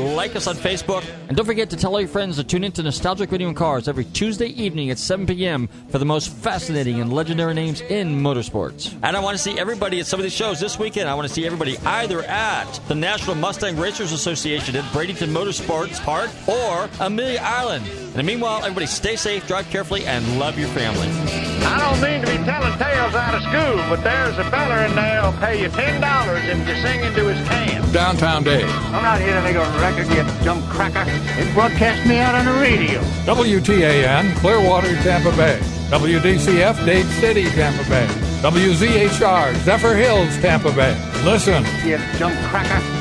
like us on Facebook. And don't forget to tell all your friends to tune in to Nostalgic Radio and Cars every Tuesday evening at 7 p.m. for the most fascinating and legendary names in motorsports. And I want to see everybody at some of these shows this weekend. I want to see everybody either at the National Mustang Racers Association at Bradenton Motorsports Park or Amelia Island. And in the meanwhile, everybody stay safe, drive carefully, and love your family. I don't mean to be telling tales out of school, but there's a feller in there who'll pay you ten dollars if you sing into his can. Downtown Dave. I'm not here to make a record, you dumb cracker. It broadcast me out on the radio. WTAN, Clearwater, Tampa Bay. WDCF, Dade City, Tampa Bay. WZHR, Zephyrhills, Tampa Bay. Listen. You dumb cracker.